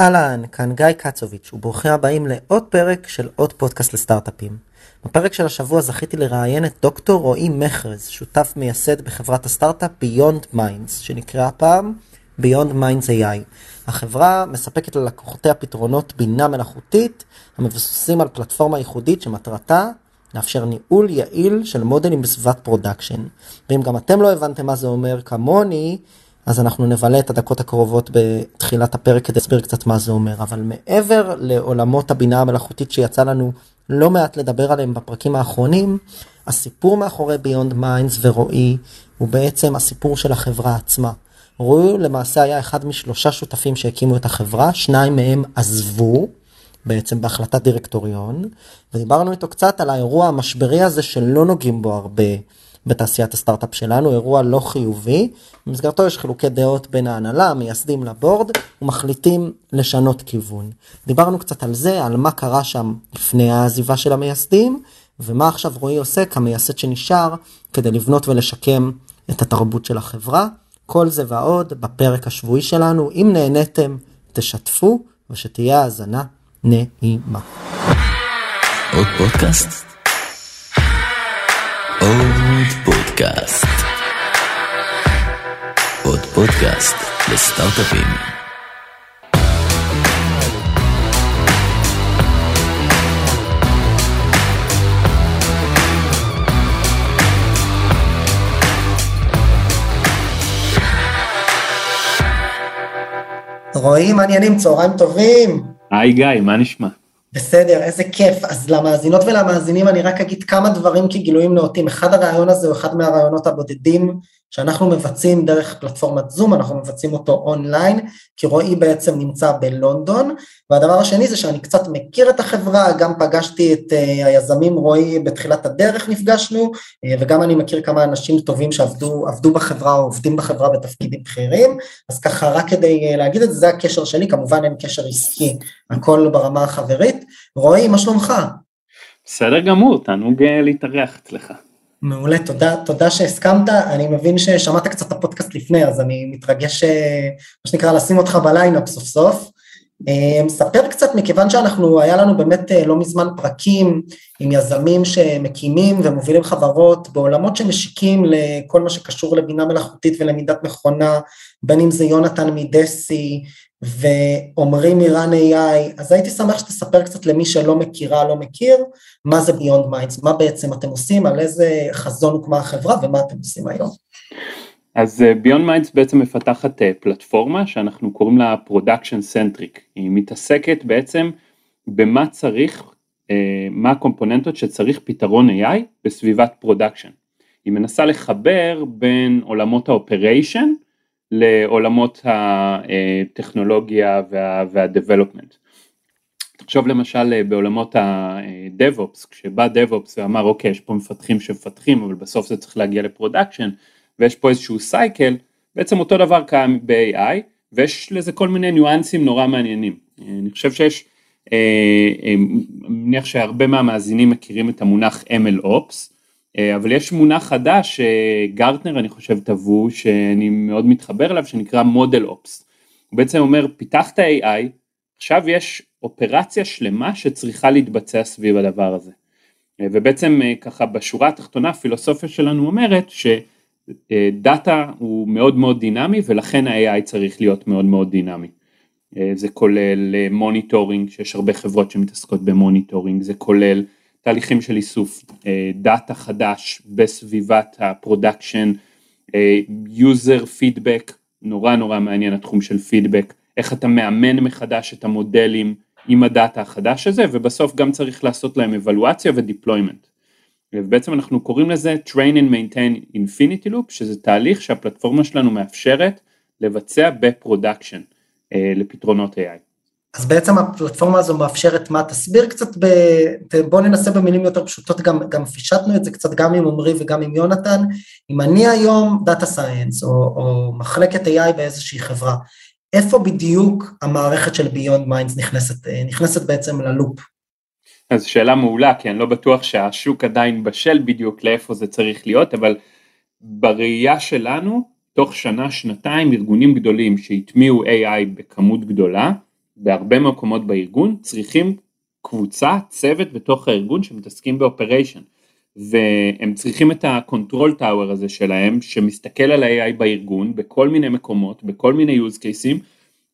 אהלן, כאן גיא קצוביץ', וברוכים הבאים לעוד פרק של עוד פודקאסט לסטארט-אפים. בפרק של השבוע זכיתי לראיין את דוקטור רועי מחרז, שותף מייסד בחברת הסטארט-אפ Beyond Minds, שנקרא פעם Beyond Minds AI. החברה מספקת ללקוחותיה פתרונות בינה מלאכותית המבוססים על פלטפורמה ייחודית שמטרתה לאפשר ניהול יעיל של מודלים בסביבת production. ואם גם אתם לא הבנתם מה זה אומר כמוני, אז אנחנו נבלה את הדקות הקרובות בתחילת הפרק כדי להסביר קצת מה זה אומר. אבל מעבר לעולמות הבינה המלאכותית שיצא לנו לא מעט לדבר עליהם בפרקים האחרונים, הסיפור מאחורי Beyond Minds ורועי הוא בעצם הסיפור של החברה עצמה. רועי למעשה היה אחד משלושה שותפים שהקימו את החברה, שניים מהם עזבו. בעצם בהחלטת דירקטוריון ודיברנו איתו קצת על האירוע המשברי הזה שלא נוגעים בו הרבה בתעשיית הסטארט-אפ שלנו, אירוע לא חיובי, במסגרתו יש חילוקי דעות בין ההנהלה, המייסדים לבורד, ומחליטים לשנות כיוון. דיברנו קצת על זה, על מה קרה שם לפני העזיבה של המייסדים, ומה עכשיו רועי עושה כמייסד שנשאר כדי לבנות ולשקם את התרבות של החברה. כל זה ועוד בפרק השבועי שלנו. אם נהניתם, תשתפו, ושתהיה האזנה נעימה. עוד פודקאסט? עוד פודקאסט. עוד פודקאסט לסטארט-אפים. רועי, מעניינים, צהריים טובים. היי גיא, מה נשמע? בסדר, איזה כיף. אז למאזינות ולמאזינים אני רק אגיד כמה דברים כגילויים נאותים. אחד הרעיון הזה הוא אחד מהרעיונות הבודדים שאנחנו מבצעים דרך פלטפורמת זום, אנחנו מבצעים אותו אונליין, כי רועי בעצם נמצא בלונדון, והדבר השני זה שאני קצת מכיר את החברה, גם פגשתי את uh, היזמים רועי בתחילת הדרך נפגשנו, uh, וגם אני מכיר כמה אנשים טובים שעבדו בחברה או עובדים בחברה בתפקידים בכירים, אז ככה רק כדי uh, להגיד את זה, זה הקשר שלי, כמובן אין קשר עסקי, הכל ברמה החברית. רועי, מה שלומך? בסדר גמור, תענוג להתארח אצלך. מעולה, תודה, תודה שהסכמת, אני מבין ששמעת קצת את הפודקאסט לפני, אז אני מתרגש, אה, מה שנקרא, לשים אותך בליינאפ סוף סוף. אה, ספר קצת, מכיוון שאנחנו, היה לנו באמת אה, לא מזמן פרקים עם יזמים שמקימים ומובילים חברות בעולמות שמשיקים לכל מה שקשור לבינה מלאכותית ולמידת מכונה, בין אם זה יונתן מ Deci, ועומרי מ Run AI, אז הייתי שמח שתספר קצת למי שלא מכירה, לא מכיר, מה זה Beyond Minds, מה בעצם אתם עושים, על איזה חזון הוקמה החברה ומה אתם עושים היום. אז אה, Beyond Minds בעצם מפתחת אה, פלטפורמה שאנחנו קוראים לה Production Centric, היא מתעסקת בעצם במה צריך, אה, מה הקומפוננטות שצריך פתרון AI בסביבת production. היא מנסה לחבר בין עולמות ה operation לעולמות הטכנולוגיה וה-development. תחשוב למשל אה, בעולמות ה-DevOps, כשבא DevOps ואמר אוקיי יש פה מפתחים שמפתחים אבל בסוף זה צריך להגיע ל production ויש פה איזשהו cycle, בעצם אותו דבר קיים ב-AI ויש לזה כל מיני ניואנסים נורא מעניינים. אני חושב שיש, אה, אה, אני מניח שהרבה מהמאזינים מכירים את המונח MLOps, אה, אבל יש מונח חדש ש Gartner אני חושב טבעו שאני מאוד מתחבר אליו שנקרא ModelOps. הוא בעצם אומר פיתחת AI עכשיו יש אופרציה שלמה שצריכה להתבצע סביב הדבר הזה. אה, ובעצם אה, ככה בשורה התחתונה הפילוסופיה שלנו אומרת שדאטה הוא מאוד מאוד דינמי ולכן ה-AI צריך להיות מאוד מאוד דינמי. זה כולל monitoring שיש הרבה חברות שמתעסקות ב monitoring זה כולל תהליכים של איסוף דאטה חדש בסביבת ה production, user feedback, נורא נורא מעניין התחום של פידבק, איך אתה מאמן מחדש את המודלים עם הדאטה החדש הזה ובסוף גם צריך לעשות להם אבלואציה ו deployment. ובעצם אנחנו קוראים לזה train and maintain infinity loop שזה תהליך שהפלטפורמה שלנו מאפשרת לבצע ב production לפתרונות AI. אז בעצם הפלטפורמה הזו מאפשרת מה? תסביר קצת, ב... בוא ננסה במילים יותר פשוטות, גם, גם פישטנו את זה קצת גם עם עמרי וגם עם יונתן, אם אני היום דאטה סייאנס או, או מחלקת AI באיזושהי חברה, איפה בדיוק המערכת של Beyond Minds נכנסת, נכנסת בעצם ללופ? אז שאלה מעולה, כי אני לא בטוח שהשוק עדיין בשל בדיוק לאיפה זה צריך להיות, אבל בראייה שלנו, תוך שנה, שנתיים, ארגונים גדולים שהטמיעו AI בכמות גדולה, בהרבה מקומות בארגון צריכים קבוצה, צוות בתוך הארגון שמתעסקים באופריישן. והם צריכים את ה-control tower הזה שלהם שמסתכל על ה-AI בארגון בכל מיני מקומות, בכל מיני use cases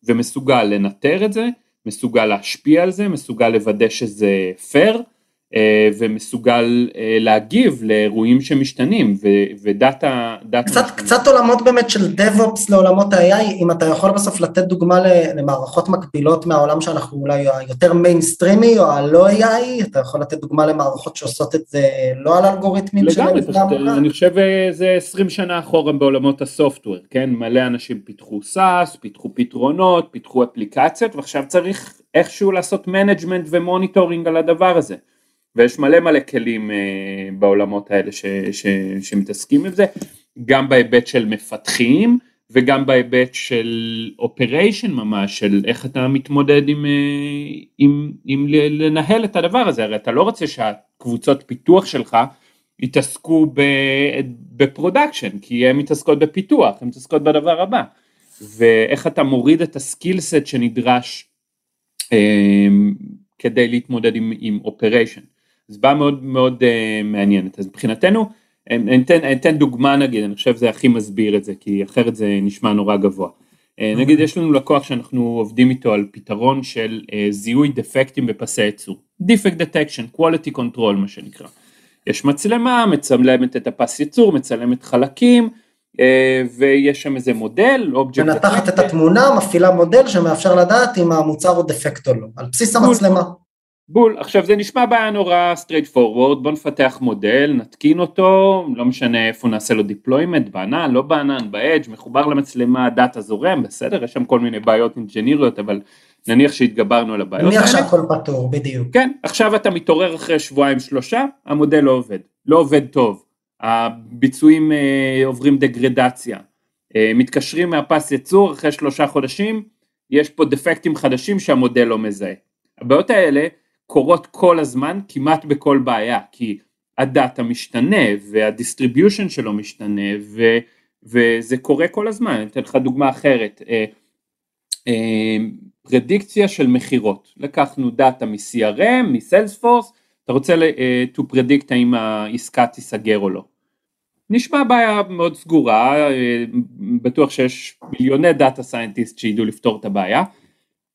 ומסוגל לנטר את זה, מסוגל להשפיע על זה, מסוגל לוודא שזה אה, ומסוגל אה, להגיב לאירועים שמשתנים ודאטה... קצת, קצת עולמות באמת של DevOps לעולמות ה-AI, אם אתה יכול בסוף לתת דוגמה למערכות מקבילות מהעולם שאנחנו אולי יותר מיינסטרימי או הלא AI, אתה יכול לתת דוגמה למערכות שעושות את זה לא על אלגוריתמים לגמרי, אני חושב אה, זה 20 שנה אחורה בעולמות ה software, כן? מלא אנשים פיתחו SaaS, פיתחו פתרונות, פיתחו אפליקציות ועכשיו צריך איכשהו לעשות management ו monitoring על הדבר הזה. ויש מלא מלא כלים אה, בעולמות האלה ש, ש, שמתעסקים עם זה, גם בהיבט של מפתחים וגם בהיבט של operation ממש, של איך אתה מתמודד עם, אה, עם, עם לנהל את הדבר הזה, הרי אתה לא רוצה שהקבוצות פיתוח שלך יתעסקו ב production, כי הן מתעסקות בפיתוח, הן מתעסקות בדבר הבא, ואיך אתה מוריד את ה skill set שנדרש אמ, כדי להתמודד עם operation. זו בעיה מאוד מאוד uh, מעניינת, אז מבחינתנו, אני אתן, אני אתן דוגמה נגיד, אני חושב שזה הכי מסביר את זה, כי אחרת זה נשמע נורא גבוה. Uh, נגיד יש לנו לקוח שאנחנו עובדים איתו על פתרון של uh, זיהוי דפקטים בפסי ייצור, Defect Detection, Quality Control מה שנקרא. יש מצלמה, מצלמת את הפס ייצור, מצלמת חלקים, uh, ויש שם איזה מודל, אובייקט. מנתחת את התמונה, מפעילה מודל שמאפשר לדעת אם המוצר הוא דפקט או לא, על בסיס המצלמה. בול, עכשיו זה נשמע בעיה נורא straight forward, בוא נפתח מודל, נתקין אותו, לא משנה איפה נעשה לו deployment, בענן, לא בענן, באדג', מחובר למצלמה, דאטה זורם, בסדר, יש שם כל מיני בעיות אינג'יניריות, אבל נניח שהתגברנו על הבעיות. נניח שהכל פתור, בדיוק. כן, עכשיו אתה מתעורר אחרי שבועיים שלושה, המודל לא עובד, לא עובד טוב, הביצועים אה, עוברים דגרדציה, אה, מתקשרים מהפס ייצור אחרי שלושה חודשים, יש פה דפקטים חדשים שהמודל לא מזהה. הבעיות האלה קורות כל הזמן כמעט בכל בעיה כי הדאטה משתנה וה distribution שלו משתנה ו, וזה קורה כל הזמן, אני אתן לך דוגמה אחרת, אה, אה, פרדיקציה של מכירות, לקחנו דאטה מ-CRM, מ Salesforce, אתה רוצה אה, to predict האם העסקה תיסגר או לא. נשמע בעיה מאוד סגורה, בטוח שיש מיליוני data scientist שידעו לפתור את הבעיה,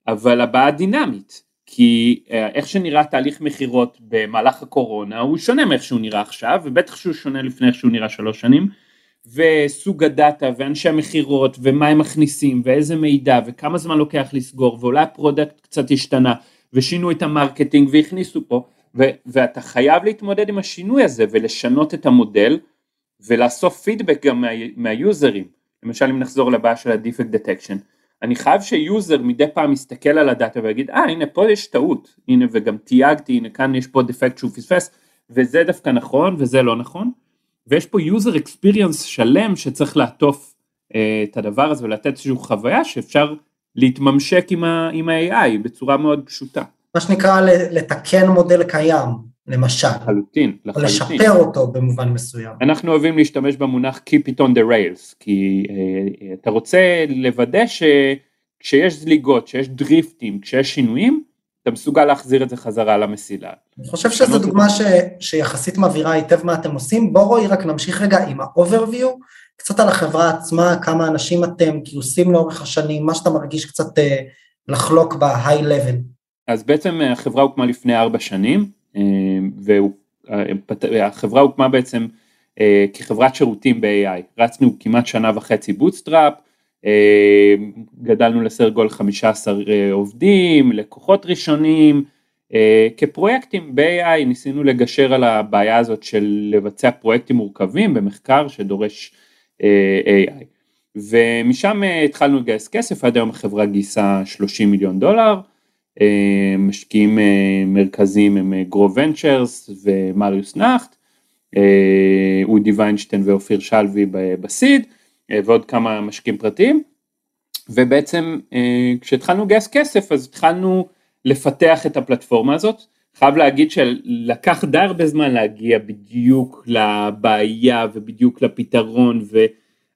אבל הבעיה דינמית, כי אה, איך שנראה תהליך מכירות במהלך הקורונה הוא שונה מאיך שהוא נראה עכשיו ובטח שהוא שונה לפני איך שהוא נראה שלוש שנים וסוג הדאטה ואנשי המכירות ומה הם מכניסים ואיזה מידע וכמה זמן לוקח לסגור ואולי ה product קצת השתנה ושינו את ה marketing והכניסו פה ו- ואתה חייב להתמודד עם השינוי הזה ולשנות את המודל ולאסוף פידבק גם מה- מהיוזרים. למשל אם נחזור לבעיה של ה-defect detection אני חייב שיוזר מדי פעם יסתכל על הדאטה ויגיד אה הנה פה יש טעות. הנה וגם תייגתי הנה כאן יש פה דפקט שהוא פספס. וזה דווקא נכון וזה לא נכון. ויש פה user experience שלם שצריך לעטוף אה, את הדבר הזה ולתת איזושהי חוויה שאפשר להתממשק עם ה-AI בצורה מאוד פשוטה. מה שנקרא לתקן מודל קיים למשל. לחלוטין, לחלוטין. לשפר אותו במובן מסוים. אנחנו אוהבים להשתמש במונח Keep it on the rails, כי uh, אתה רוצה לוודא שכשיש זליגות, כשיש דריפטים, כשיש שינויים, אתה מסוגל להחזיר את זה חזרה למסילה. אני חושב שזו דוגמה ש, שיחסית מבהירה היטב מה אתם עושים. בוא רועי רק נמשיך רגע עם ה-overview, קצת על החברה עצמה, כמה אנשים אתם, גיוסים לאורך השנים, מה שאתה מרגיש קצת uh, לחלוק ב-high level. אז בעצם החברה הוקמה לפני ארבע שנים, והחברה הוקמה בעצם אה, כחברת שירותים ב-AI, רצנו כמעט שנה וחצי bootstrap, אה, גדלנו לסדר גודל 15 אה, עובדים, לקוחות ראשונים, כפרויקטים ב-AI ניסינו לגשר על הבעיה הזאת של לבצע פרויקטים מורכבים במחקר שדורש AI. ומשם התחלנו לגייס כסף, עד היום החברה גייסה 30 מיליון דולר, אה, משקיעים אה, מרכזיים הם גרו ונצ'רס ומריוס נאחט, אודי ויינשטיין ואופיר שלוי בסיד אה, ועוד כמה משקיעים פרטיים. ובעצם כשהתחלנו לגייס כסף אז התחלנו לפתח את הפלטפורמה הזאת, חייב להגיד שלקח די הרבה זמן להגיע בדיוק לבעיה ובדיוק לפתרון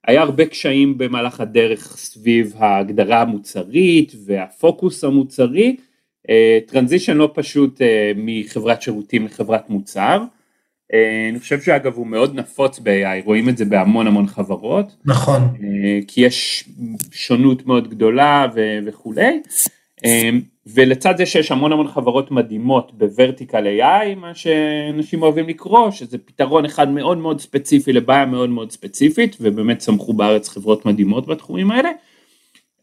היה הרבה קשיים במהלך הדרך סביב ההגדרה המוצרית והפוקוס המוצרי, טרנזישן לא פשוט מחברת שירותים לחברת מוצר. אני חושב שאגב הוא מאוד נפוץ ב-AI, רואים את זה בהמון המון חברות. נכון. כי יש שונות מאוד גדולה וכולי. ולצד זה שיש המון המון חברות מדהימות בוורטיקל AI, מה שאנשים אוהבים לקרוא, שזה פתרון אחד מאוד מאוד ספציפי לבעיה מאוד מאוד ספציפית, ובאמת צמחו בארץ חברות מדהימות בתחומים האלה,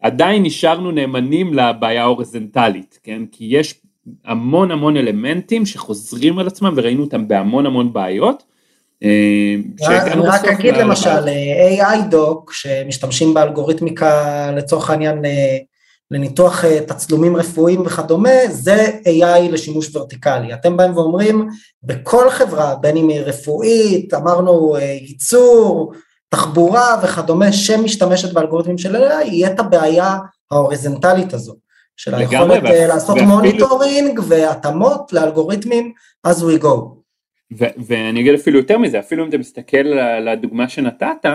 עדיין נשארנו נאמנים לבעיה ההורזנטלית, כן? כי יש המון המון אלמנטים שחוזרים על עצמם וראינו אותם בהמון המון בעיות. אה, אני רק אגיד למשל AI Doc שמשתמשים באלגוריתמיקה לצורך העניין אה, לניתוח אה, תצלומים רפואיים וכדומה, זה AI לשימוש ורטיקלי. אתם באים ואומרים, בכל חברה, בין אם היא רפואית, אמרנו אה, ייצור, תחבורה וכדומה, שמשתמשת באלגוריתמים של AI, יהיה את הבעיה ההוריזנטלית הזו, של היכולת אה, לעשות ואפילו... monitoring והתאמות לאלגוריתמים as we go. ואני אגיד אפילו יותר מזה, אפילו אם אתה מסתכל על הדוגמה שנתת,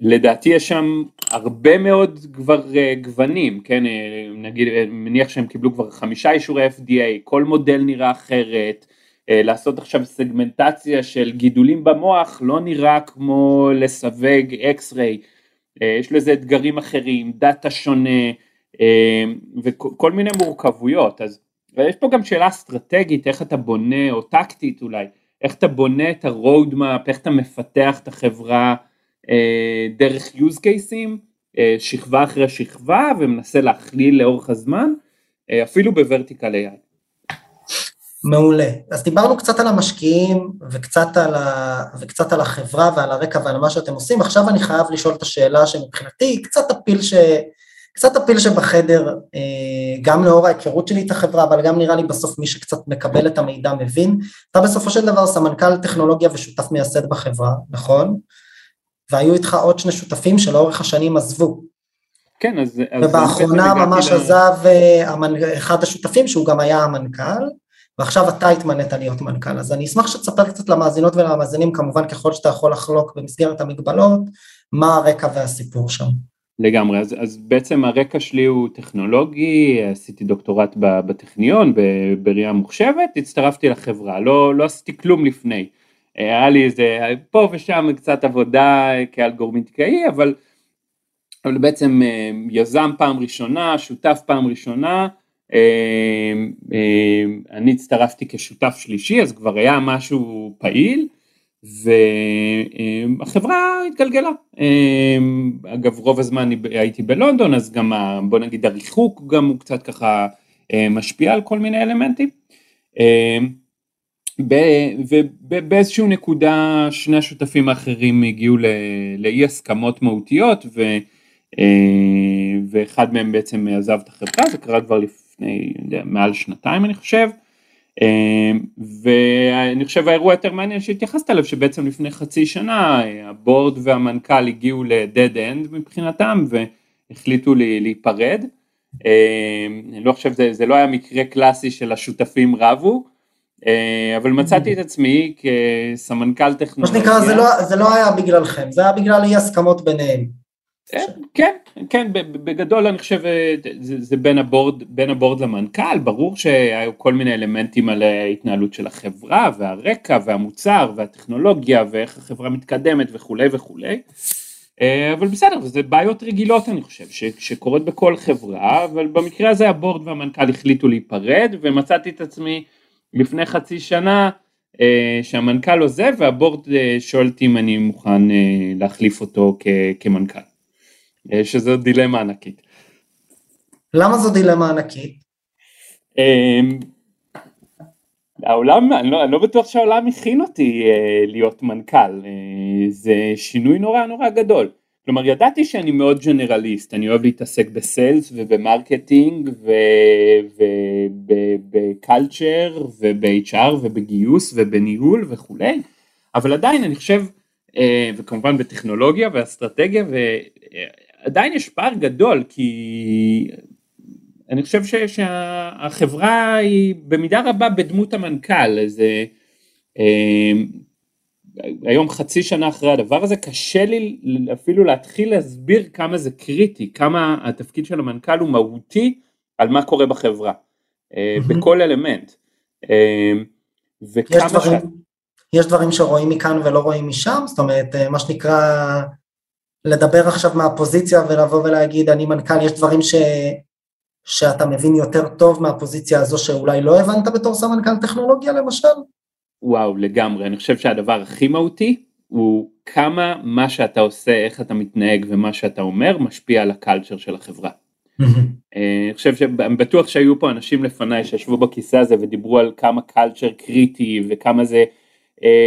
לדעתי יש שם הרבה מאוד כבר uh, גוונים, כן, uh, נגיד, מניח שהם קיבלו כבר חמישה אישורי FDA, כל מודל נראה אחרת, לעשות עכשיו סגמנטציה של גידולים במוח לא נראה כמו לסווג אקס-ריי, uh, יש לזה אתגרים אחרים, דאטה שונה uh, וכל מיני מורכבויות, אז יש פה גם שאלה אסטרטגית, איך אתה בונה, או טקטית אולי, איך אתה בונה את ה-road map, איך אתה מפתח את החברה, אה, דרך use cases, אה, שכבה אחרי שכבה ומנסה להכליל לאורך הזמן, אה, אפילו בוורטיקל AI. מעולה. אז דיברנו קצת על המשקיעים וקצת על, ה... וקצת על החברה ועל הרקע ועל מה שאתם עושים, עכשיו אני חייב לשאול את השאלה שמבחינתי היא קצת הפיל, ש... קצת הפיל שבחדר, גם לאור ההיכרות שלי את החברה, אבל גם נראה לי בסוף מי שקצת מקבל את המידע מבין. אתה בסופו של דבר סמנכ"ל טכנולוגיה ושותף מייסד בחברה, נכון? והיו איתך עוד שני שותפים שלאורך השנים עזבו. כן, אז... ובאחרונה ממש עזב אה, אחד השותפים שהוא גם היה המנכ"ל, ועכשיו אתה התמנית להיות מנכ"ל, אז אני אשמח שתספר קצת למאזינות ולמאזינים, כמובן ככל שאתה יכול לחלוק במסגרת המגבלות, מה הרקע והסיפור שם. לגמרי, אז, אז בעצם הרקע שלי הוא טכנולוגי, עשיתי דוקטורט בטכניון בראייה מוחשבת, הצטרפתי לחברה, לא, לא עשיתי כלום לפני. היה לי איזה פה ושם קצת עבודה כאלגורמיתיקאי, אבל, אבל בעצם אה, יזם פעם ראשונה, שותף פעם ראשונה, אה, אה, אני הצטרפתי כשותף שלישי, אז כבר היה משהו פעיל, והחברה התגלגלה. אגב, רוב הזמן הייתי בלונדון, אז גם, בוא נגיד, הריחוק גם הוא קצת ככה משפיע על כל מיני אלמנטים. ובאיזשהו נקודה שני השותפים האחרים הגיעו לאי הסכמות מהותיות ואחד מהם בעצם עזב את החברה, זה קרה כבר לפני יודע, מעל שנתיים אני חושב, אה, ואני חושב האירוע יותר מעניין שהתייחסת אליו שבעצם לפני חצי שנה הבורד והמנכ"ל הגיעו לדד אנד מבחינתם והחליטו לי, להיפרד, אה, אני לא חושב זה, זה לא היה מקרה קלאסי של השותפים רבו, אה, אבל מצאתי את עצמי כסמנכ"ל טכנולוגיה. מה שנקרא, זה לא, זה לא היה בגללכם, זה היה בגלל אי הסכמות ביניהם. אה, כן, כן, בגדול אני חושב אה, זה, זה בין, הבורד, בין הבורד למנכ"ל, ברור שהיו כל מיני אלמנטים על ההתנהלות של החברה והרקע והמוצר והטכנולוגיה ואיך החברה מתקדמת וכולי וכולי, אבל בסדר, זה בעיות רגילות אני חושב, ש, שקורות בכל חברה, אבל במקרה הזה הבורד והמנכ"ל החליטו להיפרד ומצאתי את עצמי לפני חצי שנה אה, שהמנכ"ל עוזב והבורד אה, שואל אותי אם אני מוכן אה, להחליף אותו כ- כמנכ"ל, אה, שזו דילמה ענקית. למה זו דילמה ענקית? אה, העולם, אני לא, אני לא בטוח שהעולם הכין אותי אה, להיות מנכ"ל, אה, זה שינוי נורא נורא גדול. כלומר ידעתי שאני מאוד ג'נרליסט, אני אוהב להתעסק ב-sales וב-marketing ובקלצ'ר וב-HR ובגיוס ובניהול וכולי, אבל עדיין אני חושב, אה, וכמובן בטכנולוגיה ואסטרטגיה, ועדיין יש פער גדול כי אני חושב שהחברה היא במידה רבה בדמות המנכ"ל, זה אה, היום חצי שנה אחרי הדבר הזה, קשה לי אפילו להתחיל להסביר כמה זה קריטי, כמה התפקיד של המנכ"ל הוא מהותי על מה קורה בחברה, mm-hmm. בכל אלמנט. אה, וכמה יש דברים, ש... יש דברים שרואים מכאן ולא רואים משם, זאת אומרת, מה שנקרא, לדבר עכשיו מהפוזיציה ולבוא ולהגיד, אני מנכ"ל, יש דברים ש... שאתה מבין יותר טוב מהפוזיציה הזו שאולי לא הבנת בתור סמנכ"ל טכנולוגיה למשל? וואו, לגמרי. אני חושב שהדבר הכי מהותי הוא כמה מה שאתה עושה, איך אתה מתנהג ומה שאתה אומר, משפיע על הקלצ'ר של החברה. אה, אני חושב שאני בטוח שהיו פה אנשים לפניי שישבו בכיסא הזה ודיברו על כמה קלצ'ר קריטי וכמה זה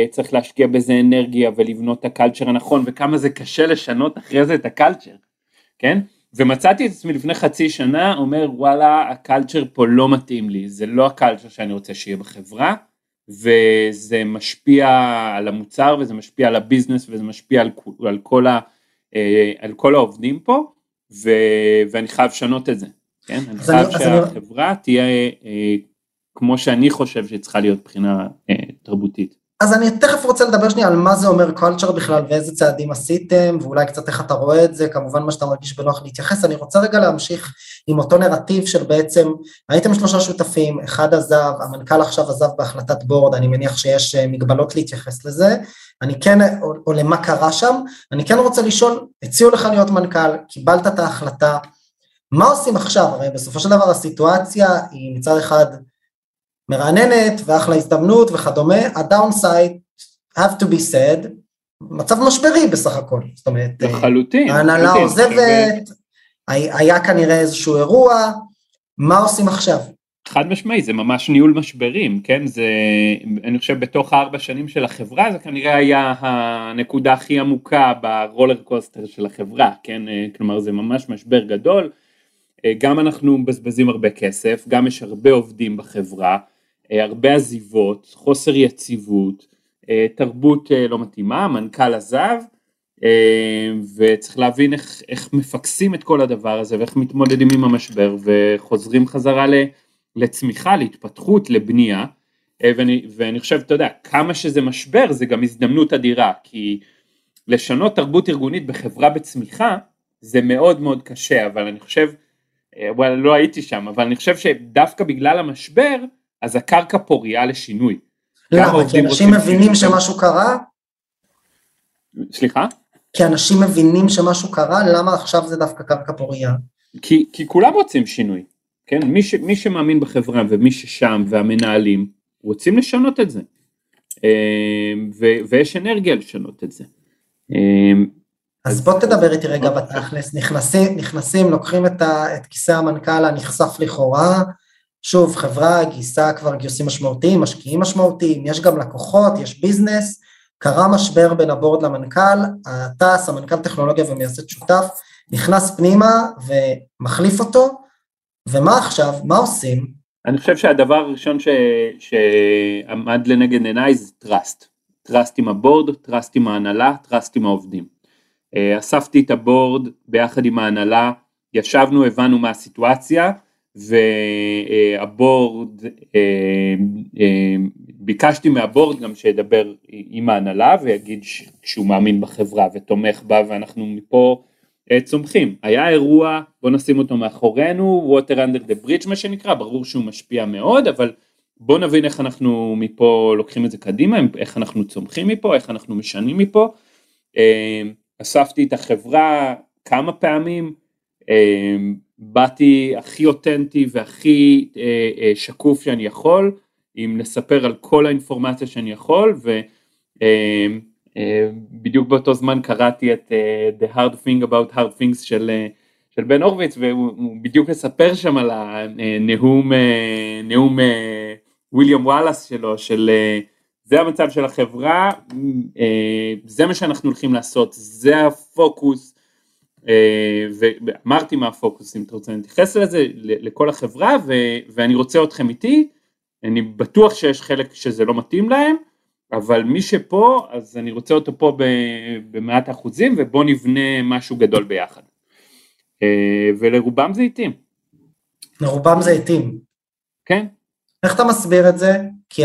צריך להשקיע בזה אנרגיה ולבנות את הקלצ'ר הנכון וכמה זה קשה לשנות אחרי זה את הקלצ'ר, כן? ומצאתי את עצמי לפני חצי שנה אומר וואלה הקלצ'ר פה לא מתאים לי, זה לא הקלצ'ר שאני רוצה שיהיה בחברה וזה משפיע על המוצר וזה משפיע על הביזנס וזה משפיע על, על, כל, ה, אה, על כל העובדים פה ו, ואני חייב לשנות את זה, כן? אני חייב שהחברה אני... תהיה אה, כמו שאני חושב שהיא צריכה להיות מבחינה אה, תרבותית. אז אני תכף רוצה לדבר שנייה על מה זה אומר קולצ'ר בכלל ואיזה צעדים עשיתם ואולי קצת איך אתה רואה את זה, כמובן מה שאתה מרגיש בנוח להתייחס, אני רוצה רגע להמשיך עם אותו נרטיב של בעצם, הייתם שלושה שותפים, אחד עזב, המנכ"ל עכשיו עזב בהחלטת בורד, אני מניח שיש אה, מגבלות להתייחס לזה, אני כן, או, או למה קרה שם, אני כן רוצה לשאול, הציעו לך להיות מנכ"ל, קיבלת את ההחלטה, מה עושים עכשיו? הרי בסופו של דבר הסיטואציה היא מצד אחד מרעננת ואחלה הזדמנות וכדומה, הדאונסייד have to be said, מצב משברי בסך הכל, זאת אומרת, לחלוטין, ההנהלה עוזבת, היה כנראה איזשהו אירוע, מה עושים עכשיו? חד משמעי, זה ממש ניהול משברים, כן? זה, אני חושב בתוך הארבע שנים של החברה, זה כנראה היה הנקודה הכי עמוקה ברולר קוסטר של החברה, כן? כלומר זה ממש משבר גדול, גם אנחנו מבזבזים הרבה כסף, גם יש הרבה עובדים בחברה, אה, הרבה עזיבות, חוסר יציבות, אה, תרבות אה, לא מתאימה, המנכ"ל עזב וצריך להבין איך, איך מפקסים את כל הדבר הזה ואיך מתמודדים עם המשבר וחוזרים חזרה לצמיחה, להתפתחות, לבנייה. ואני, ואני חושב, אתה יודע, כמה שזה משבר זה גם הזדמנות אדירה כי לשנות תרבות ארגונית בחברה בצמיחה זה מאוד מאוד קשה אבל אני חושב, וואלה לא הייתי שם, אבל אני חושב שדווקא בגלל המשבר אז הקרקע פוריה לשינוי. למה? כי אנשים מבינים שמשהו קרה? סליחה? כי אנשים מבינים שמשהו קרה, למה עכשיו זה דווקא קרקע פוריה? כי, כי כולם רוצים שינוי, כן? מי, ש, מי שמאמין בחברה ומי ששם והמנהלים רוצים לשנות את זה. אמ, ו, ויש אנרגיה לשנות את זה. אמ, אז בוא תדבר איתי רגע בתכלס, נכנסים, נכנסים, לוקחים את, ה, את כיסא המנכ"ל הנכסף לכאורה, שוב, חברה גייסה כבר גיוסים משמעותיים, משקיעים משמעותיים, יש גם לקוחות, יש ביזנס, קרה משבר בין הבורד למנכ"ל, אתה סמנכ"ל טכנולוגיה ומייסד שותף, נכנס פנימה ומחליף אותו, ומה עכשיו, מה עושים? אני חושב שהדבר הראשון ש... שעמד לנגד עיניי זה trust, trust עם הבורד, trust עם ההנהלה, trust עם העובדים. אה, אספתי את הבורד ביחד עם ההנהלה, ישבנו, הבנו מה הסיטואציה, והבורד, אה, אה, ביקשתי מהבורד גם שידבר עם ההנהלה ויגיד שהוא מאמין בחברה ותומך בה ואנחנו מפה אה, צומחים. היה אירוע, בוא נשים אותו מאחורינו, water under the bridge מה שנקרא, ברור שהוא משפיע מאוד, אבל בוא נבין איך אנחנו מפה לוקחים את זה קדימה, איך אנחנו צומחים מפה, איך אנחנו משנים מפה. אספתי את החברה כמה פעמים, באתי הכי אותנטי והכי אה, אה, שקוף שאני יכול, עם לספר על כל האינפורמציה שאני יכול, ובדיוק אה, אה, באותו זמן קראתי את אה, The Hard Thing About Hard Things של, אה, של בן הורוביץ, והוא בדיוק מספר שם על הנאום אה, נאום אה, וויליאם וואלאס שלו, של אה, זה המצב של החברה, אה, זה מה שאנחנו הולכים לעשות, זה הפוקוס, ואמרתי מה הפוקוס אם אתה רוצה להתייחס לזה לכל החברה ו, ואני רוצה אתכם איתי, אני בטוח שיש חלק שזה לא מתאים להם, אבל מי שפה אז אני רוצה אותו פה במעט אחוזים ובוא נבנה משהו גדול ביחד. אה, ולרובם זה איטים. לרובם זה איטים. כן. איך אתה מסביר את זה? כי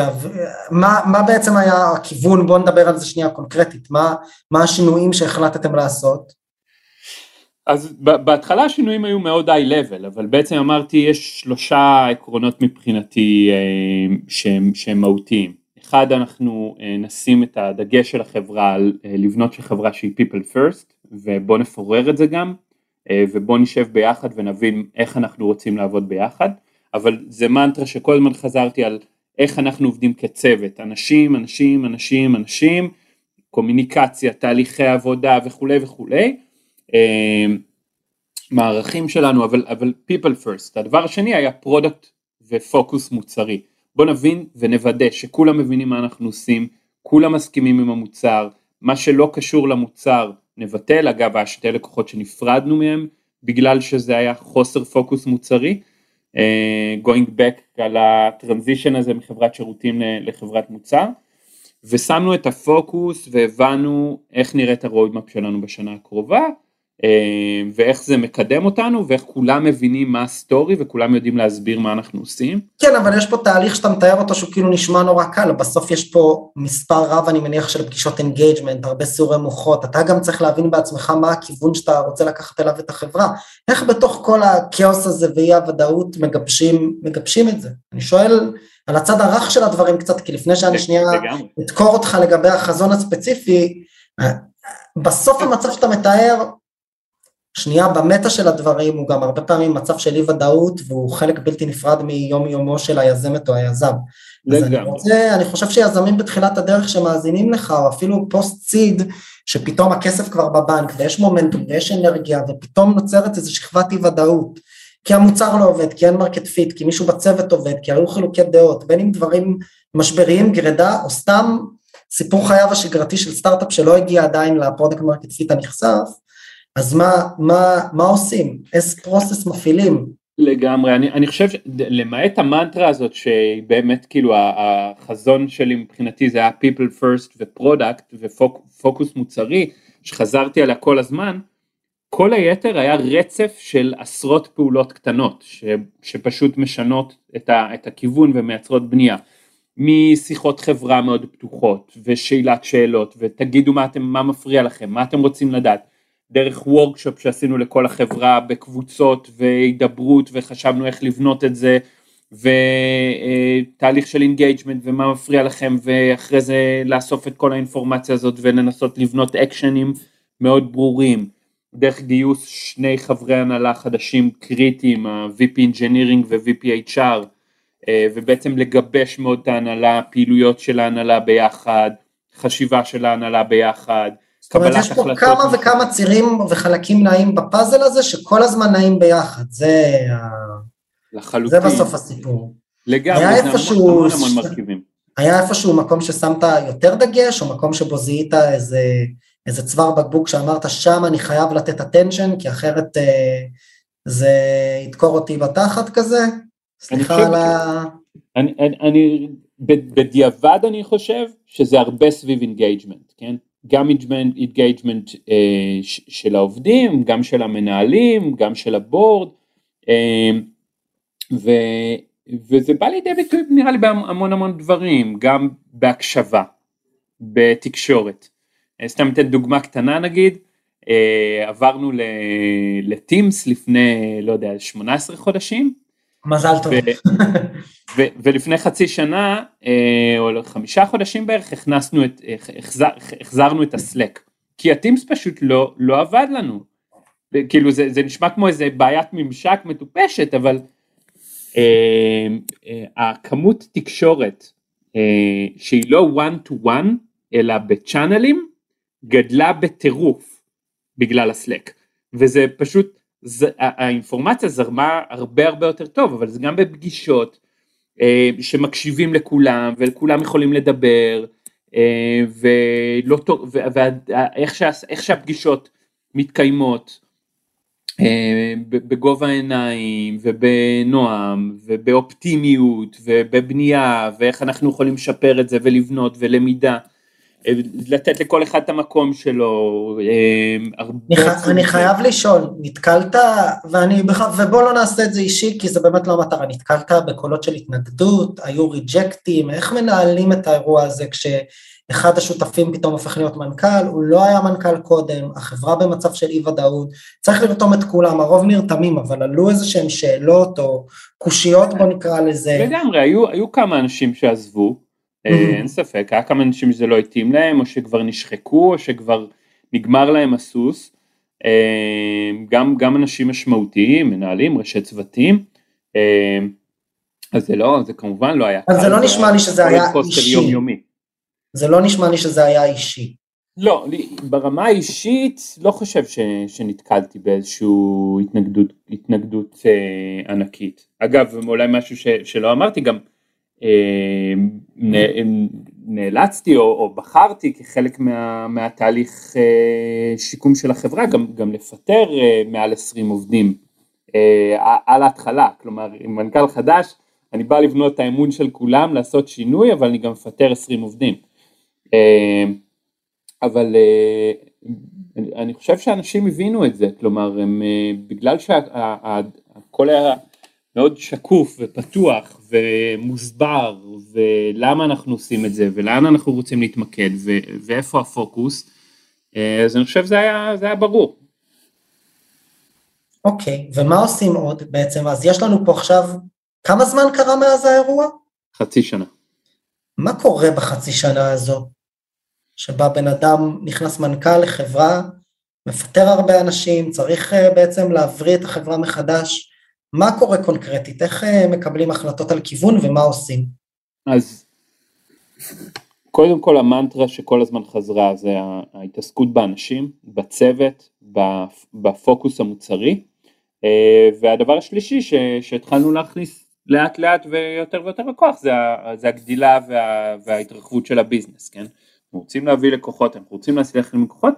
מה, מה בעצם היה הכיוון, בואו נדבר על זה שנייה קונקרטית, מה, מה השינויים שהחלטתם לעשות? אז בהתחלה השינויים היו מאוד היי לבל, אבל בעצם אמרתי יש שלושה עקרונות מבחינתי אה, שהם, שהם מהותיים. אחד אנחנו אה, נשים את הדגש של החברה על אה, לבנות של חברה שהיא people first ובוא נפורר את זה גם ובוא נשב ביחד ונבין איך אנחנו רוצים לעבוד ביחד. אבל זה מנטרה שכל הזמן חזרתי על איך אנחנו עובדים כצוות. אנשים אנשים אנשים אנשים קומוניקציה תהליכי עבודה וכולי וכולי אמ, מערכים שלנו אבל אבל people first. הדבר השני היה product ופוקוס מוצרי. בוא נבין ונוודא שכולם מבינים מה אנחנו עושים כולם מסכימים עם המוצר. מה שלא קשור למוצר נבטל. אגב היה שתי לקוחות שנפרדנו מהם בגלל שזה היה חוסר פוקוס מוצרי. uh, going back על ה-transition הזה מחברת שירותים לחברת מוצר. ושמנו את הפוקוס והבנו איך נראית ה-roadmap שלנו בשנה הקרובה. אה, ואיך זה מקדם אותנו ואיך כולם מבינים מה ה-story וכולם יודעים להסביר מה אנחנו עושים. כן אבל יש פה תהליך שאתה מתאר אותו שהוא כאילו נשמע נורא קל. בסוף יש פה מספר רב אני מניח של פגישות engagement הרבה סיורי מוחות. אתה גם צריך להבין בעצמך מה הכיוון שאתה רוצה לקחת אליו את החברה. איך בתוך כל הכאוס הזה ואי הוודאות מגבשים מגבשים את זה? אני שואל על הצד הרך של הדברים קצת כי לפני שאני שנייה אתקור אותך לגבי החזון הספציפי אה, בסוף המצב שאתה מתאר שנייה במטה של הדברים הוא גם הרבה פעמים מצב של אי ודאות והוא חלק בלתי נפרד מיום יומו של היזמת או היזם. אז אני רוצה, אני חושב שיזמים בתחילת הדרך שמאזינים לך או אפילו פוסט סיד שפתאום הכסף כבר בבנק ויש מומנטום ויש אנרגיה ופתאום נוצרת איזו שכבת אי ודאות כי המוצר לא עובד, כי אין market fit, כי מישהו בצוות עובד, כי היו חילוקי דעות, בין אם דברים משבריים, גרידה או סתם סיפור חייו השגרתי של סטארט-אפ שלא הגיע עדיין ל-product market fit הנכסף, אז מה, מה, מה עושים? איזה process מפעילים? לגמרי, אני, אני חושב, למעט המנטרה הזאת שהיא באמת כאילו החזון שלי מבחינתי זה היה people first ו-product ופוקוס מוצרי שחזרתי עליה כל הזמן, כל היתר היה רצף של עשרות פעולות קטנות ש, שפשוט משנות את, ה, את הכיוון ומייצרות בנייה. משיחות חברה מאוד פתוחות ושאלת שאלות ותגידו מה אתם, מה מפריע לכם, מה אתם רוצים לדעת. דרך workshop שעשינו לכל החברה בקבוצות והידברות וחשבנו איך לבנות את זה ותהליך של engagement ומה מפריע לכם ואחרי זה לאסוף את כל האינפורמציה הזאת ולנסות לבנות אקשנים מאוד ברורים. דרך גיוס שני חברי הנהלה חדשים קריטיים ה-VP Engineering ו-VP HR ובעצם לגבש מאוד את ההנהלה, פעילויות של ההנהלה ביחד, חשיבה של ההנהלה ביחד זאת אומרת, יש פה כמה וכמה צירים וחלקים נעים בפאזל הזה, שכל הזמן נעים ביחד, זה, לחלוטין. זה בסוף הסיפור. לגמרי, זה איפשהו... המון המון מרכיבים. היה איפשהו מקום ששמת יותר דגש, או מקום שבו זיהית איזה, איזה צוואר בקבוק שאמרת, שם אני חייב לתת attention, כי אחרת אה, זה ידקור אותי בתחת כזה? סליחה על ה... אני, אני, אני, בדיעבד אני חושב שזה הרבה סביב engagement, כן? גם engagement אה, של העובדים, גם של המנהלים, גם של הבורד, אה, ו, וזה בא לידי ביטוי נראה לי בהמון המון דברים, גם בהקשבה, בתקשורת. אה, סתם אתן דוגמה קטנה נגיד, עברנו לטימס לפני, לא יודע, 18 חודשים, מזל טוב. ולפני חצי שנה, אה, או חמישה חודשים בערך, הכנסנו את, החזר, החזרנו את הסלק. כי הטימס פשוט לא, לא עבד לנו. כאילו זה, זה נשמע כמו איזה בעיית ממשק מטופשת, אבל אה, אה, הכמות תקשורת אה, שהיא לא one to one, אלא בצ'אנלים, גדלה בטירוף בגלל הסלק. וזה פשוט זה, האינפורמציה זרמה הרבה הרבה יותר טוב, אבל זה גם בפגישות אה, שמקשיבים לכולם וכולם יכולים לדבר, אה, ולא טוב, ואיך שה, שהפגישות מתקיימות אה, בגובה העיניים ובנועם ובאופטימיות ובבנייה ואיך אנחנו יכולים לשפר את זה ולבנות ולמידה לתת לכל אחד את המקום שלו. אני, ח... אני חייב לשאול, נתקלת, ואני, ובוא לא נעשה את זה אישי, כי זה באמת לא המטרה, נתקלת בקולות של התנגדות, היו ריג'קטים, איך מנהלים את האירוע הזה כש... אחד השותפים פתאום הופך להיות מנכ"ל, הוא לא היה מנכ"ל קודם, החברה במצב של אי ודאות, צריך לרתום את כולם, הרוב נרתמים, אבל עלו איזה שהם שאלות או קושיות בוא נקרא לזה. לגמרי, היו, היו כמה אנשים שעזבו, אה. אין ספק, היה כמה אנשים שזה לא התאים להם, או שכבר נשחקו, או שכבר נגמר להם הסוס, אה, גם, גם אנשים משמעותיים, מנהלים, ראשי צוותים, אה, אז זה לא, זה כמובן לא היה. אז זה לא נשמע לי שזה היה אישי. יומיומי. זה לא נשמע לי שזה היה אישי. לא, ברמה האישית לא חושב ש, שנתקלתי באיזושהי התנגדות, התנגדות אה, ענקית. אגב, אולי משהו ש, שלא אמרתי, גם אה, נאלצתי או, או בחרתי כחלק מה, מהתהליך אה, שיקום של החברה גם, גם לפטר אה, מעל 20 עובדים אה, על ההתחלה, כלומר עם מנכ"ל חדש אני בא לבנות את האמון של כולם, לעשות שינוי, אבל אני גם מפטר 20 עובדים. אבל אני חושב שאנשים הבינו את זה, כלומר הם, בגלל שהכל היה מאוד שקוף ופתוח ומוסבר ולמה אנחנו עושים את זה ולאן אנחנו רוצים להתמקד ואיפה הפוקוס, אז אני חושב שזה היה, היה ברור. אוקיי, okay, ומה עושים עוד בעצם? אז יש לנו פה עכשיו, כמה זמן קרה מאז האירוע? חצי שנה. מה קורה בחצי שנה הזו? שבה בן אדם נכנס מנכ"ל לחברה, מפטר הרבה אנשים, צריך אה, בעצם להבריא את החברה מחדש. מה קורה קונקרטית? איך אה, מקבלים החלטות על כיוון ומה עושים? אז קודם כל המנטרה שכל הזמן חזרה זה ההתעסקות באנשים, בצוות, בפוקוס המוצרי, אה, והדבר השלישי שהתחלנו להכניס לאט לאט ויותר ויותר בכוח זה, זה הגדילה וה, וההתרחבות של הביזנס, כן? אנחנו רוצים להביא לקוחות, אנחנו רוצים להצליח עם לקוחות,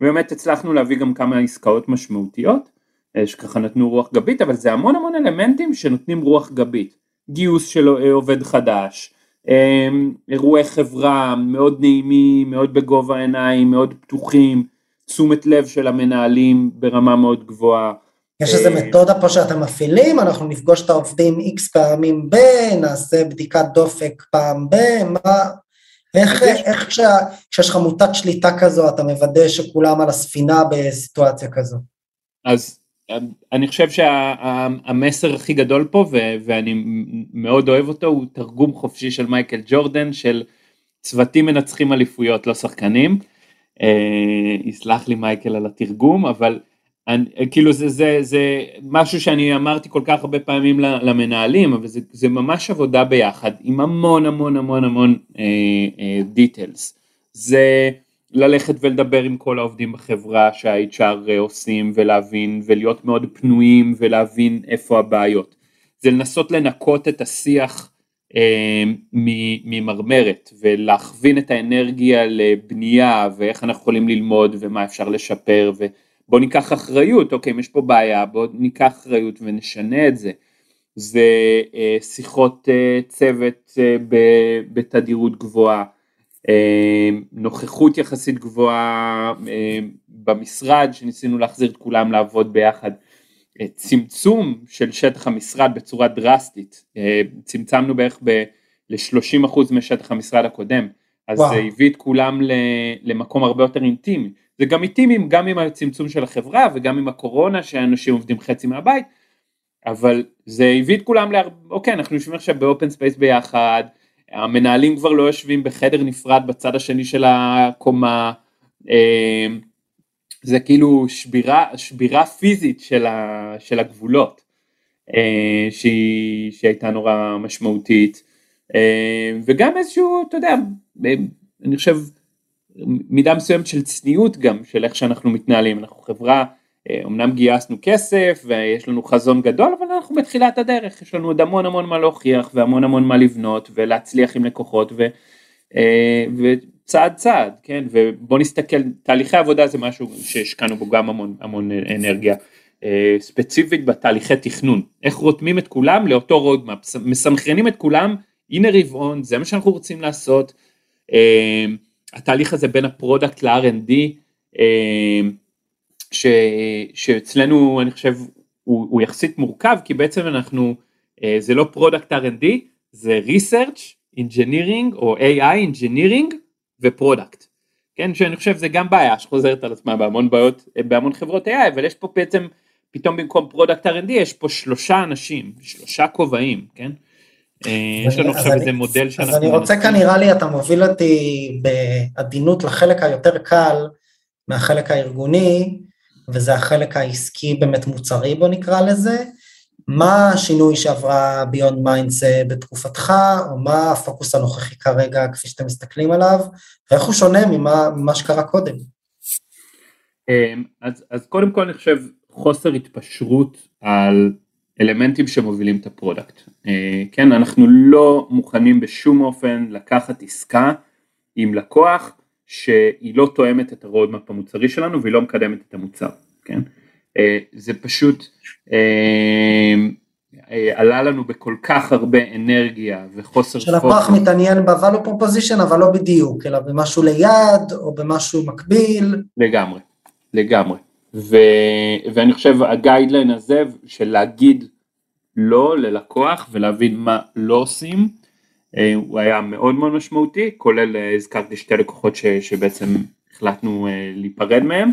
ובאמת הצלחנו להביא גם כמה עסקאות משמעותיות, שככה נתנו רוח גבית, אבל זה המון המון אלמנטים שנותנים רוח גבית, גיוס של אה, עובד חדש, אה, אירועי חברה מאוד נעימים, מאוד בגובה העיניים, מאוד פתוחים, תשומת לב של המנהלים ברמה מאוד גבוהה. יש איזה מתודה פה שאתם מפעילים, אנחנו נפגוש את העובדים איקס פעמים ב, נעשה בדיקת דופק פעם ב, מה, איך, איך כשה, כשיש לך מוטת שליטה כזו, אתה מוודא שכולם על הספינה בסיטואציה כזו? אז אני חושב שהמסר הכי גדול פה, ואני מאוד אוהב אותו, הוא תרגום חופשי של מייקל ג'ורדן, של צוותים מנצחים אליפויות, לא שחקנים. אה, יסלח לי מייקל על התרגום, אבל אני, כאילו זה, זה, זה משהו שאני אמרתי כל כך הרבה פעמים למנהלים, אבל זה, זה ממש עבודה ביחד עם המון המון המון המון. אה, אה, זה ללכת ולדבר עם כל העובדים בחברה שה-HR עושים ולהבין ולהיות מאוד פנויים ולהבין איפה הבעיות. זה לנסות לנקות את השיח אה, ממרמרת ולהכווין את האנרגיה לבנייה ואיך אנחנו יכולים ללמוד ומה אפשר לשפר. ו... בוא ניקח אחריות, אוקיי, אם יש פה בעיה, בוא ניקח אחריות ונשנה את זה. זה אה, שיחות אה, צוות אה, בתדירות גבוהה, נוכחות יחסית גבוהה אה, במשרד, שניסינו להחזיר את כולם לעבוד ביחד, אה, צמצום של שטח המשרד בצורה דרסטית, אה, צמצמנו בערך ל-30% משטח המשרד הקודם, אז וואו. זה הביא את כולם למקום הרבה יותר אינטימי. זה גם איטי גם עם הצמצום של החברה וגם עם הקורונה שאנשים עובדים חצי מהבית, אבל זה הביא את כולם להר... אוקיי, אנחנו יושבים עכשיו ב-open space ביחד, המנהלים כבר לא יושבים בחדר נפרד בצד השני של הקומה, אמ, זה כאילו שבירה, שבירה פיזית של, ה, של הגבולות, אה, שהיא, שהייתה נורא משמעותית, אה, וגם איזשהו, אתה יודע, אני חושב, מידה מסוימת של צניעות גם של איך שאנחנו מתנהלים, אנחנו חברה, אה, אמנם גייסנו כסף ויש לנו חזון גדול אבל אנחנו בתחילת הדרך, יש לנו עוד המון המון מה להוכיח והמון המון מה לבנות ולהצליח עם לקוחות ו, אה, וצעד צעד, כן, ובוא נסתכל, תהליכי עבודה זה משהו שהשקענו בו גם המון המון אנרגיה. אה, ספציפית בתהליכי תכנון, איך רותמים את כולם לאותו roadmap, מסנכרנים את כולם, הנה רבעון, זה מה שאנחנו רוצים לעשות, התהליך הזה בין ה-product ל-R&D, ש, שאצלנו אני חושב הוא, הוא יחסית מורכב כי בעצם אנחנו, זה לא product R&D, זה research, engineering או AI engineering ו product. כן, שאני חושב זה גם בעיה שחוזרת על עצמה בהמון בעיות, בהמון חברות AI, אבל יש פה בעצם, פתאום במקום product R&D יש פה שלושה אנשים, שלושה כובעים, כן? אה, יש לנו עכשיו איזה מודל שאנחנו... אז אני רוצה כאן נראה לי, אתה מוביל אותי בעדינות לחלק היותר קל מהחלק הארגוני, וזה החלק העסקי באמת מוצרי בוא נקרא לזה. מה השינוי שעברה BeyondMinds בתקופתך, או מה הפוקוס הנוכחי כרגע כפי שאתם מסתכלים עליו, ואיך הוא שונה ממה, ממה שקרה קודם? אמ, אז, אז קודם כל אני חושב חוסר התפשרות על אלמנטים שמובילים את ה product. אה, כן, אנחנו לא מוכנים בשום אופן לקחת עסקה עם לקוח שהיא לא תואמת את ה roadmap המוצרי שלנו והיא לא מקדמת את המוצר, כן? אה, זה פשוט אה, עלה לנו בכל כך הרבה אנרגיה וחוסר פוקוס. שלקוח מתעניין ב-value proposition אבל לא בדיוק, אלא במשהו ליד או במשהו מקביל. לגמרי, לגמרי. ו, ואני חושב הגיידליין הזה של להגיד לא ללקוח ולהבין מה לא עושים, אה, הוא היה מאוד מאוד משמעותי, כולל אה, הזכרתי שתי לקוחות ש, שבעצם החלטנו אה, להיפרד מהם,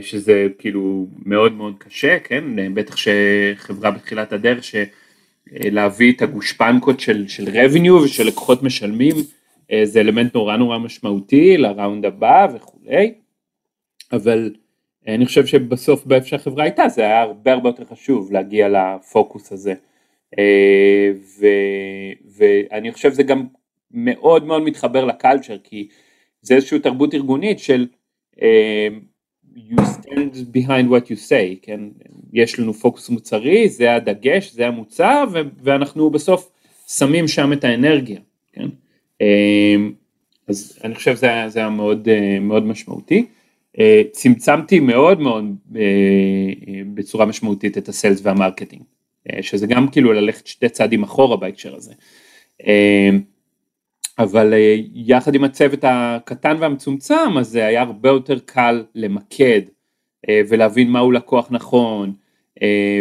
שזה כאילו מאוד מאוד קשה, כן, בטח שחברה בתחילת הדרך, שלהביא את הגושפנקות של, של revenue ושל לקוחות משלמים, זה אלמנט נורא נורא משמעותי לראונד הבא וכולי, אבל אני חושב שבסוף באיפה שהחברה הייתה זה היה הרבה הרבה יותר חשוב להגיע לפוקוס הזה. אה, ו, ואני חושב זה גם מאוד מאוד מתחבר לקלצ'ר כי זה איזושהי תרבות ארגונית של אה, you stand behind what you say, כן, יש לנו פוקוס מוצרי, זה הדגש, זה המוצר ואנחנו בסוף שמים שם את האנרגיה, כן, אה, אז אני חושב שזה היה מאוד, מאוד משמעותי. אה, צמצמתי מאוד מאוד אה, אה, בצורה משמעותית את הסיילס והמרקטינג, שזה גם כאילו ללכת שתי צעדים אחורה בהקשר הזה. אבל יחד עם הצוות הקטן והמצומצם אז זה היה הרבה יותר קל למקד ולהבין מהו לקוח נכון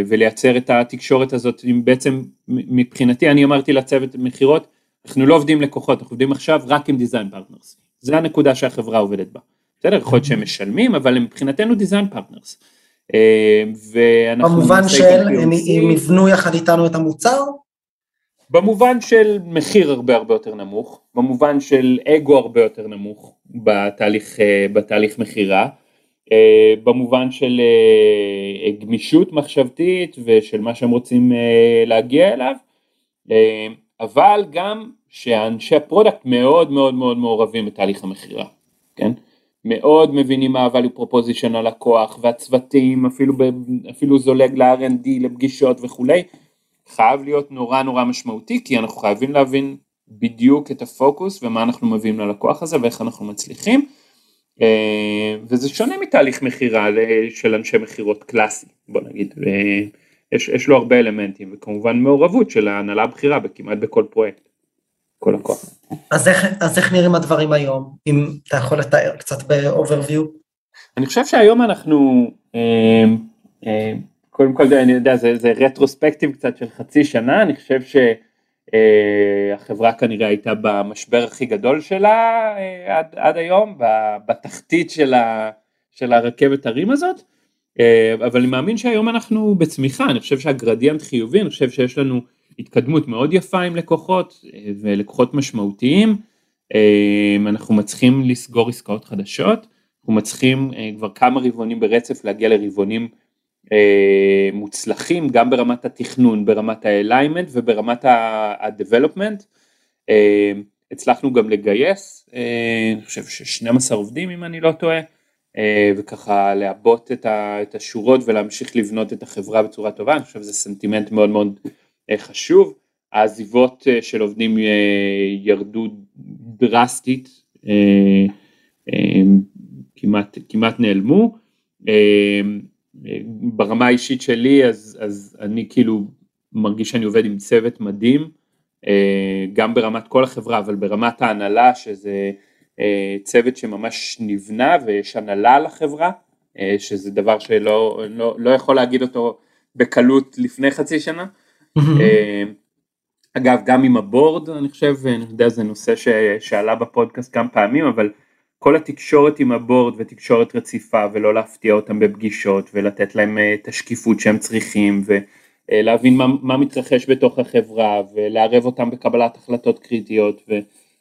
ולייצר את התקשורת הזאת בעצם מבחינתי אני אמרתי לצוות מכירות אנחנו לא עובדים לקוחות אנחנו עובדים עכשיו רק עם design partners זה הנקודה שהחברה עובדת בה בסדר, יכול להיות שהם משלמים, אבל הם מבחינתנו design partners. אה, במובן של הם יבנו יחד איתנו את המוצר? במובן של מחיר הרבה הרבה יותר נמוך, במובן של אגו הרבה יותר נמוך בתהליך, אה, בתהליך מכירה, אה, במובן של גמישות מחשבתית ושל מה שהם רוצים להגיע אליו, אבל גם שאנשי ה product מאוד מאוד מאוד מעורבים בתהליך המכירה, כן? מאוד מבינים מה ה-value proposition ללקוח והצוותים אפילו, ב, אפילו זולג ל-R&D לפגישות וכולי חייב להיות נורא נורא משמעותי כי אנחנו חייבים להבין בדיוק את הפוקוס ומה אנחנו מביאים ללקוח הזה ואיך אנחנו מצליחים אה, וזה שונה מתהליך מכירה של אנשי מכירות קלאסי בוא נגיד יש, יש לו הרבה אלמנטים וכמובן מעורבות של ההנהלה הבכירה כמעט בכל פרויקט. כל הכוח. אז איך, אז איך נראים הדברים היום, אם אתה יכול לתאר קצת באוברוויו? אני חושב שהיום אנחנו, אה, אה, קודם כל אני יודע, זה, זה רטרוספקטיב קצת של חצי שנה, אני חושב שהחברה אה, כנראה הייתה במשבר הכי גדול שלה אה, עד, עד היום, בתחתית של, ה, של הרכבת הרים הזאת, אה, אבל אני מאמין שהיום אנחנו בצמיחה, אני חושב שהגרדיאנט חיובי, אני חושב שיש לנו התקדמות מאוד יפה עם לקוחות אה, ולקוחות משמעותיים, אה, אנחנו מצליחים לסגור עסקאות חדשות, אנחנו מצליחים אה, כבר כמה רבעונים ברצף להגיע לרבעונים מוצלחים גם ברמת התכנון, ברמת ה-alignment וברמת ה-development, הצלחנו גם לגייס, אני חושב ש-12 עובדים אם אני לא טועה, וככה לעבות את השורות ולהמשיך לבנות את החברה בצורה טובה, אני חושב שזה סנטימנט מאוד מאוד חשוב, העזיבות אה, של עובדים אה, ירדו דרסטית, כמעט, כמעט נעלמו. ברמה האישית שלי אז, אז אני כאילו מרגיש שאני עובד עם צוות מדהים, גם ברמת כל החברה אבל ברמת ההנהלה שזה צוות שממש נבנה ויש הנהלה לחברה, שזה דבר שלא לא, לא יכול להגיד אותו בקלות לפני חצי שנה. אגב, גם עם הבורד, אני חושב, אני יודע, זה נושא ש, שעלה בפודקאסט כמה פעמים, אבל כל התקשורת עם הבורד ותקשורת רציפה ולא להפתיע אותם בפגישות ולתת להם אה, את השקיפות שהם צריכים ולהבין מה, מה מתרחש בתוך החברה ולערב אותם בקבלת החלטות קריטיות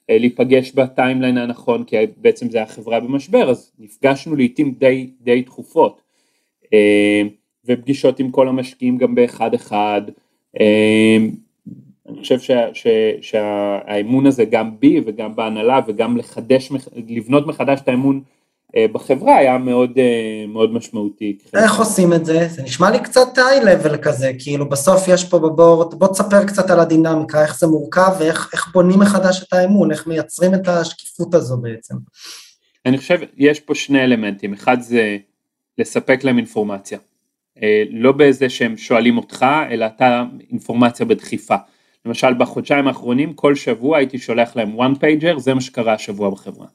ולהיפגש בטיימליין הנכון כי בעצם זה החברה במשבר אז נפגשנו לעיתים די, די תכופות. אה, ופגישות עם כל המשקיעים גם באחד אחד אה, אני חושב שה, שה, שהאמון הזה גם בי וגם בהנהלה וגם לחדש, לבנות מחדש את האמון אה, בחברה היה מאוד, אה, מאוד משמעותי. איך עושים את זה? זה נשמע לי קצת איי-לבל כזה, כאילו בסוף יש פה בבורד, בוא תספר קצת על הדינמיקה, איך זה מורכב ואיך בונים מחדש את האמון, איך מייצרים את השקיפות הזו בעצם. אני חושב, יש פה שני אלמנטים, אחד זה לספק להם אינפורמציה, לא באיזה שהם שואלים אותך, אלא אתה אינפורמציה בדחיפה. למשל בחודשיים האחרונים כל שבוע הייתי שולח להם one pager זה מה שקרה השבוע בחברה.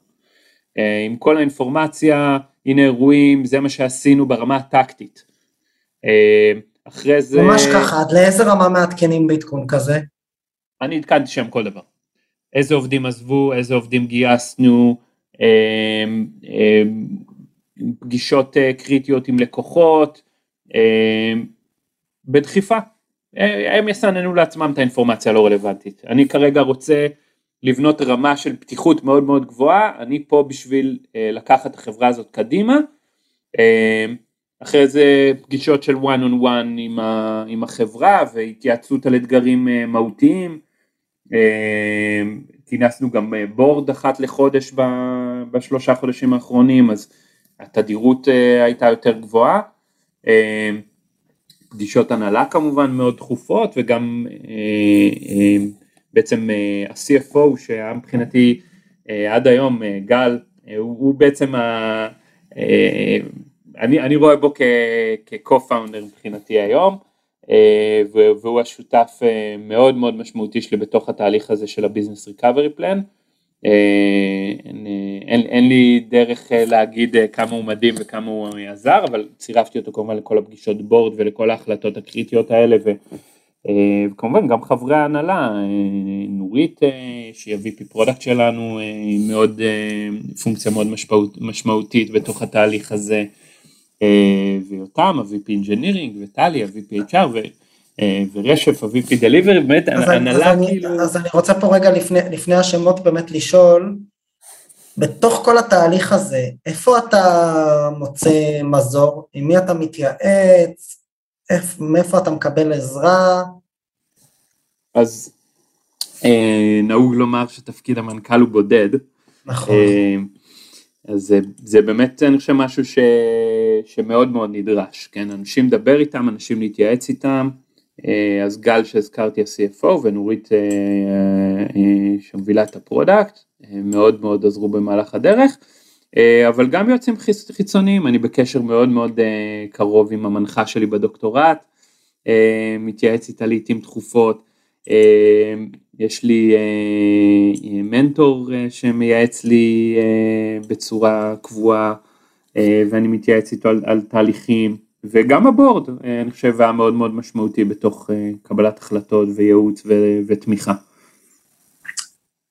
אה, עם כל האינפורמציה הנה אירועים זה מה שעשינו ברמה הטקטית. אה, אחרי זה... ממש ככה עד לאיזה רמה מעדכנים בעדכון כזה? אני עדכנתי שם כל דבר. איזה עובדים עזבו איזה עובדים גייסנו אה, פגישות קריטיות עם לקוחות בדחיפה הם יסננו לעצמם את האינפורמציה הלא רלוונטית. אני כרגע רוצה לבנות רמה של פתיחות מאוד מאוד גבוהה, אני פה בשביל אה, לקחת את החברה הזאת קדימה, אה, אחרי זה פגישות של one on one עם, ה, עם החברה והתייעצות על אתגרים אה, מהותיים, אה, כינסנו גם בורד אה, אחת לחודש בשלושה חודשים האחרונים, אז התדירות אה, הייתה יותר גבוהה. אה, פגישות הנהלה כמובן מאוד דחופות וגם אה, אה, בעצם ה-CFO שהיה מבחינתי עד היום גל הוא, הוא בעצם ה... אני, אני רואה בו כ-co-founder מבחינתי היום והוא השותף מאוד מאוד משמעותי שלי בתוך התהליך הזה של ה business recovery plan. אין, אין, אין לי דרך אה, להגיד אה, כמה הוא מדהים וכמה הוא עזר, אבל צירפתי אותו כמובן לכל הפגישות בורד ולכל ההחלטות הקריטיות האלה, ו, אה, וכמובן גם חברי ההנהלה, נורית שהיא ה-VP product שלנו, היא מאוד, פונקציה מאוד משמעות, משמעותית בתוך התהליך הזה, ויותם ה-VP Engineering וטלי ה-VP HR, אה, ורשף ה-VP Delivery, באמת הנהלה כאילו... אז אני רוצה פה רגע לפני, לפני השמות באמת לשאול, בתוך כל התהליך הזה, איפה אתה מוצא מזור? עם מי אתה מתייעץ? מאיפה אתה מקבל עזרה? אז אה, נהוג לומר שתפקיד המנכ"ל הוא בודד. נכון. אה, אז זה, זה באמת אני חושב משהו ש, שמאוד מאוד נדרש, כן, אנשים לדבר איתם, אנשים להתייעץ איתם, אה, אז גל שהזכרתי ה-CFO ונורית אה, אה, שמובילה את ה product, מאוד מאוד עזרו במהלך הדרך, אבל גם יועצים חיצוניים, אני בקשר מאוד מאוד קרוב עם המנחה שלי בדוקטורט, מתייעץ איתה לעיתים תכופות, יש לי מנטור שמייעץ לי בצורה קבועה ואני מתייעץ איתו על, על תהליכים. וגם הבורד אה, אני חושב היה מאוד מאוד משמעותי בתוך אה, קבלת החלטות וייעוץ ו- ותמיכה.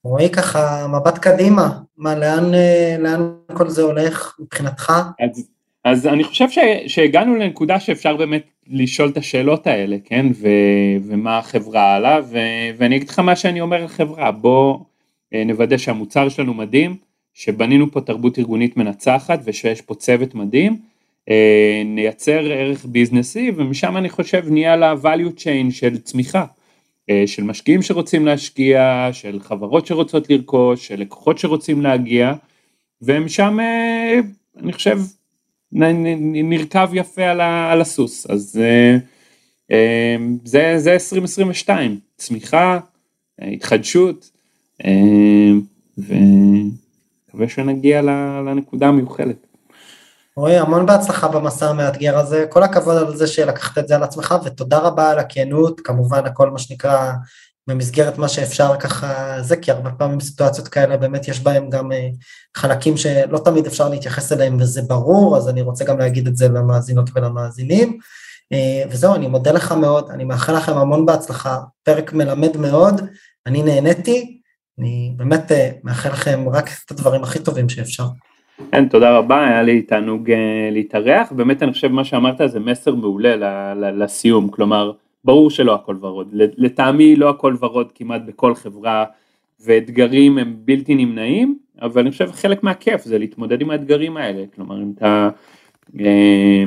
רועי ככה מבט קדימה, מה לאן, אה, לאן כל זה הולך מבחינתך? אז, אז אני חושב ש, שהגענו לנקודה שאפשר באמת לשאול את השאלות האלה, כן, ו, ומה החברה הלאה, ו, ואני אגיד לך מה שאני אומר לחברה, בוא נוודא שהמוצר שלנו מדהים, שבנינו פה תרבות ארגונית מנצחת ושיש פה צוות מדהים, נייצר ערך ביזנסי ומשם אני חושב נהיה ל-value chain של צמיחה, אה, של משקיעים שרוצים להשקיע, של חברות שרוצות לרכוש, של לקוחות שרוצים להגיע ומשם אה, אני חושב נרכב יפה על הסוס, אז זה, זה 2022, צמיחה, התחדשות ומקווה שנגיע לנקודה המיוחלת. רועי, המון בהצלחה במסע המאתגר הזה, כל הכבוד על זה שלקחת את זה על עצמך, ותודה רבה על הכנות, כמובן הכל מה שנקרא במסגרת מה שאפשר ככה זה, כי הרבה פעמים סיטואציות כאלה באמת יש בהם גם אה, חלקים שלא תמיד אפשר להתייחס אליהם וזה ברור, אז אני רוצה גם להגיד את זה למאזינות ולמאזינים. אה, וזהו, אני מודה לך מאוד, אני מאחל לכם המון בהצלחה, פרק מלמד מאוד, אני נהניתי, אני באמת אה, מאחל לכם רק את הדברים הכי טובים שאפשר. כן, תודה רבה, היה לי תענוג להתארח, באמת אני חושב מה שאמרת זה מסר מעולה לסיום, כלומר, ברור שלא הכל ורוד, לטעמי לא הכל ורוד כמעט בכל חברה ואתגרים הם בלתי נמנעים, אבל אני חושב חלק מהכיף זה להתמודד עם האתגרים האלה, כלומר אם אתה, אה,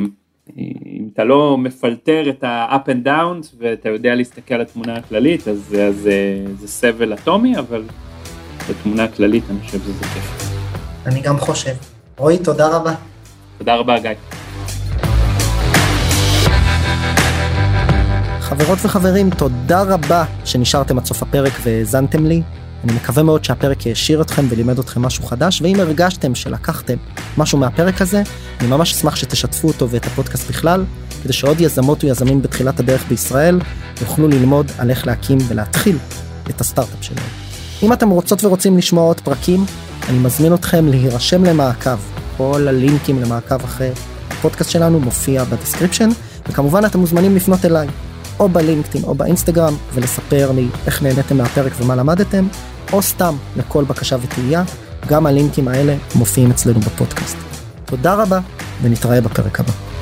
אם אתה לא מפלטר את ה-up and downs ואתה יודע להסתכל על התמונה הכללית אז, אז אז אה, זה סבל אטומי, אבל בתמונה הכללית אני חושב שזה כיף. אני גם חושב. רועי, תודה רבה. תודה רבה גיא. חברות וחברים, תודה רבה שנשארתם עד סוף הפרק והאזנתם לי. אני מקווה מאוד שהפרק העשיר אתכם ולימד אתכם משהו חדש, ואם הרגשתם שלקחתם משהו מהפרק הזה, אני ממש אשמח שתשתפו אותו ואת הפודקאסט בכלל, כדי שעוד יזמות ויזמים בתחילת הדרך בישראל יוכלו ללמוד על איך להקים ולהתחיל את הסטארט-אפ שלהם. אם אתם רוצות ורוצים לשמוע עוד פרקים, אני מזמין אתכם להירשם למעקב. כל הלינקים למעקב אחרי הפודקאסט שלנו מופיע ב description, וכמובן אתם מוזמנים לפנות אליי. או ב LinkedIn או ב Instagram ולספר לי איך נהניתם מהפרק ומה למדתם, או סתם לכל בקשה ותהייה, גם הלינקים האלה מופיעים אצלנו בפודקאסט. תודה רבה ונתראה בפרק הבא.